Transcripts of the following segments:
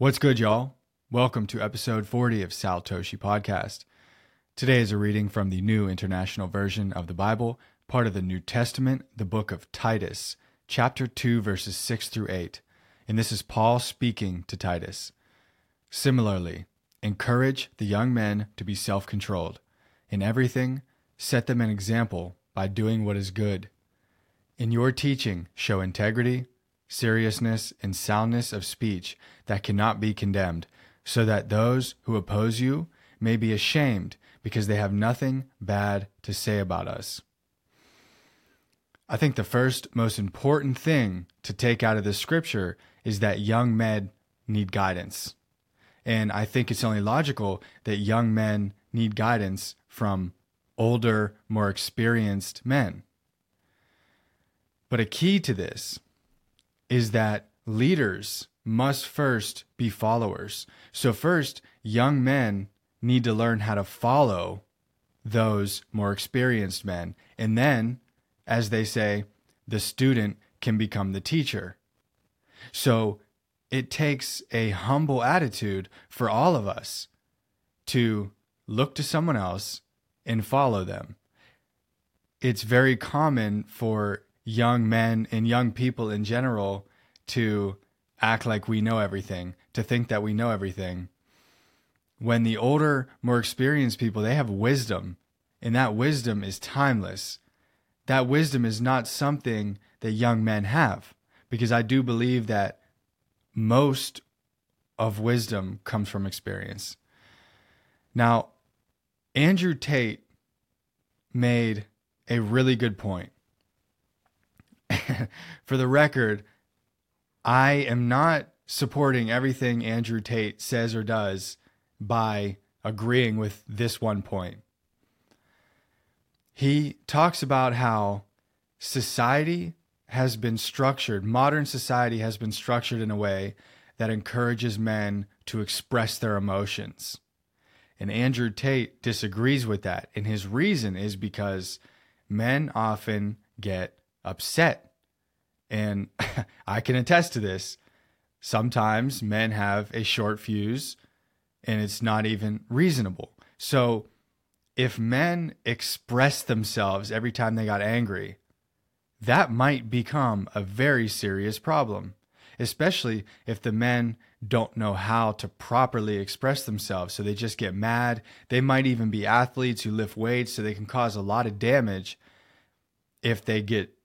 What's good, y'all? Welcome to episode 40 of Sal Toshi Podcast. Today is a reading from the New International Version of the Bible, part of the New Testament, the book of Titus, chapter 2, verses 6 through 8. And this is Paul speaking to Titus. Similarly, encourage the young men to be self controlled. In everything, set them an example by doing what is good. In your teaching, show integrity seriousness, and soundness of speech that cannot be condemned, so that those who oppose you may be ashamed because they have nothing bad to say about us. I think the first most important thing to take out of this scripture is that young men need guidance. And I think it's only logical that young men need guidance from older, more experienced men. But a key to this is that leaders must first be followers. So, first, young men need to learn how to follow those more experienced men. And then, as they say, the student can become the teacher. So, it takes a humble attitude for all of us to look to someone else and follow them. It's very common for young men and young people in general to act like we know everything, to think that we know everything. When the older, more experienced people, they have wisdom, and that wisdom is timeless. That wisdom is not something that young men have, because I do believe that most of wisdom comes from experience. Now, Andrew Tate made a really good point. for the record, I am not supporting everything Andrew Tate says or does by agreeing with this one point. He talks about how society has been structured, modern society has been structured in a way that encourages men to express their emotions. And Andrew Tate disagrees with that. And his reason is because men often get upset and I can attest to this. Sometimes men have a short fuse and it's not even reasonable. So if men express themselves every time they got angry, that might become a very serious problem, especially if the men don't know how to properly express themselves. So they just get mad. They might even be athletes who lift weights, so they can cause a lot of damage if they get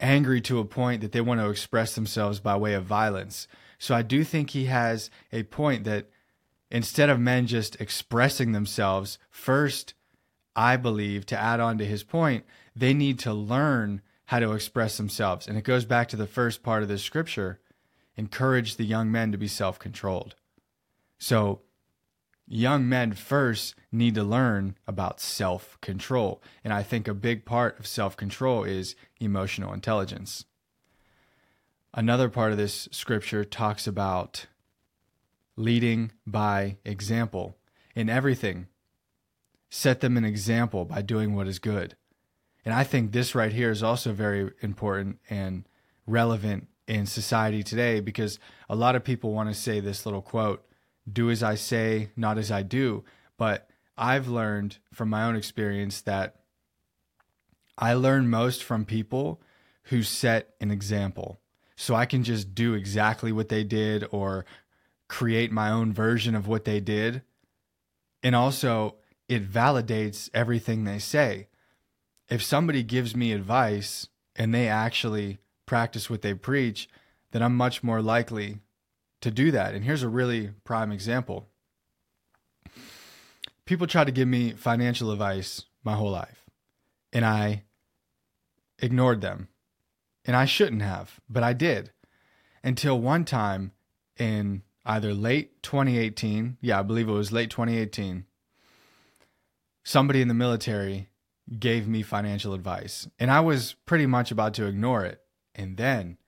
angry to a point that they want to express themselves by way of violence. So I do think he has a point that instead of men just expressing themselves, first, I believe, to add on to his point, they need to learn how to express themselves. And it goes back to the first part of the scripture encourage the young men to be self controlled. So young men first need to learn about self control. And I think a big part of self control is emotional intelligence. Another part of this scripture talks about leading by example in everything. Set them an example by doing what is good. And I think this right here is also very important and relevant in society today because a lot of people want to say this little quote do as I say, not as I do. But I've learned from my own experience that I learn most from people who set an example. So I can just do exactly what they did or create my own version of what they did. And also, it validates everything they say. If somebody gives me advice and they actually practice what they preach, then I'm much more likely to do that. And here's a really prime example. People try to give me financial advice my whole life, and I ignored them. And I shouldn't have, but I did. Until one time in either late 2018, yeah, I believe it was late 2018, somebody in the military gave me financial advice. And I was pretty much about to ignore it. And then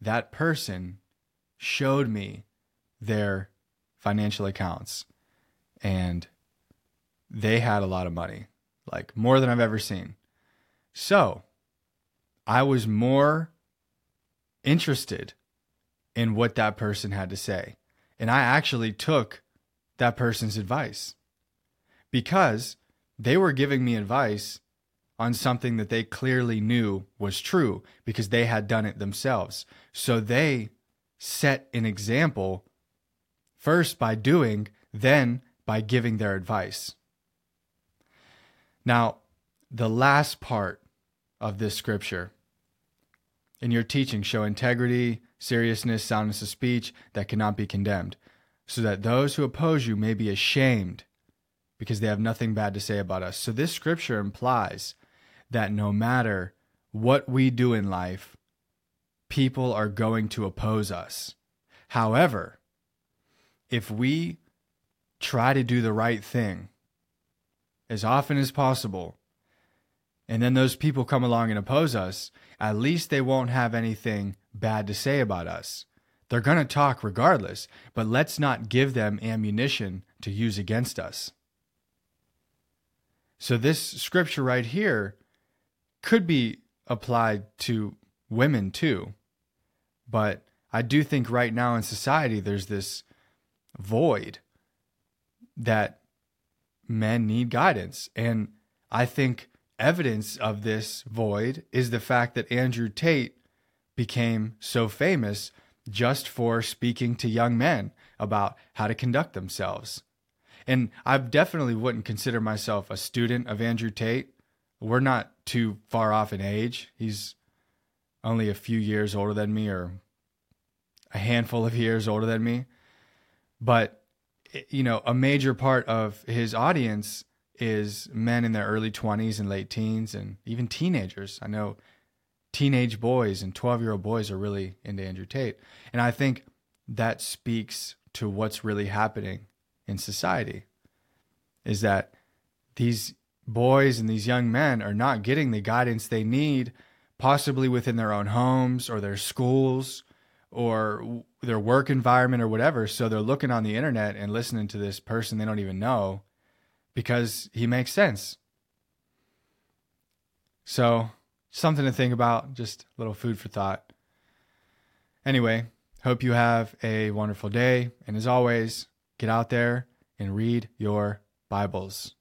that person showed me their financial accounts and they had a lot of money, like more than I've ever seen. So I was more interested in what that person had to say. And I actually took that person's advice because they were giving me advice on something that they clearly knew was true because they had done it themselves. So they set an example first by doing, then by giving their advice. Now, the last part of this scripture in your teaching show integrity, seriousness, soundness of speech that cannot be condemned, so that those who oppose you may be ashamed because they have nothing bad to say about us. So, this scripture implies that no matter what we do in life, people are going to oppose us. However, if we try to do the right thing as often as possible, and then those people come along and oppose us, at least they won't have anything bad to say about us. They're going to talk regardless, but let's not give them ammunition to use against us. So, this scripture right here could be applied to women too. But I do think right now in society, there's this void that men need guidance. And I think evidence of this void is the fact that Andrew Tate became so famous just for speaking to young men about how to conduct themselves. And I definitely wouldn't consider myself a student of Andrew Tate. We're not too far off in age. He's only a few years older than me, or a handful of years older than me. But, eh, you know, a major part of his audience is men in their early 20s and late teens and even teenagers. I know teenage boys and 12 year old boys are really into Andrew Tate. And I think that speaks to what's really happening in society is that these boys and these young men are not getting the guidance they need, possibly within their own homes or their schools or their work environment or whatever. So they're looking on the internet and listening to this person they don't even know because he makes sense. So, something to think about, just a little food for thought. Anyway, hope you have a wonderful day. And as always, get out there and read your Bibles.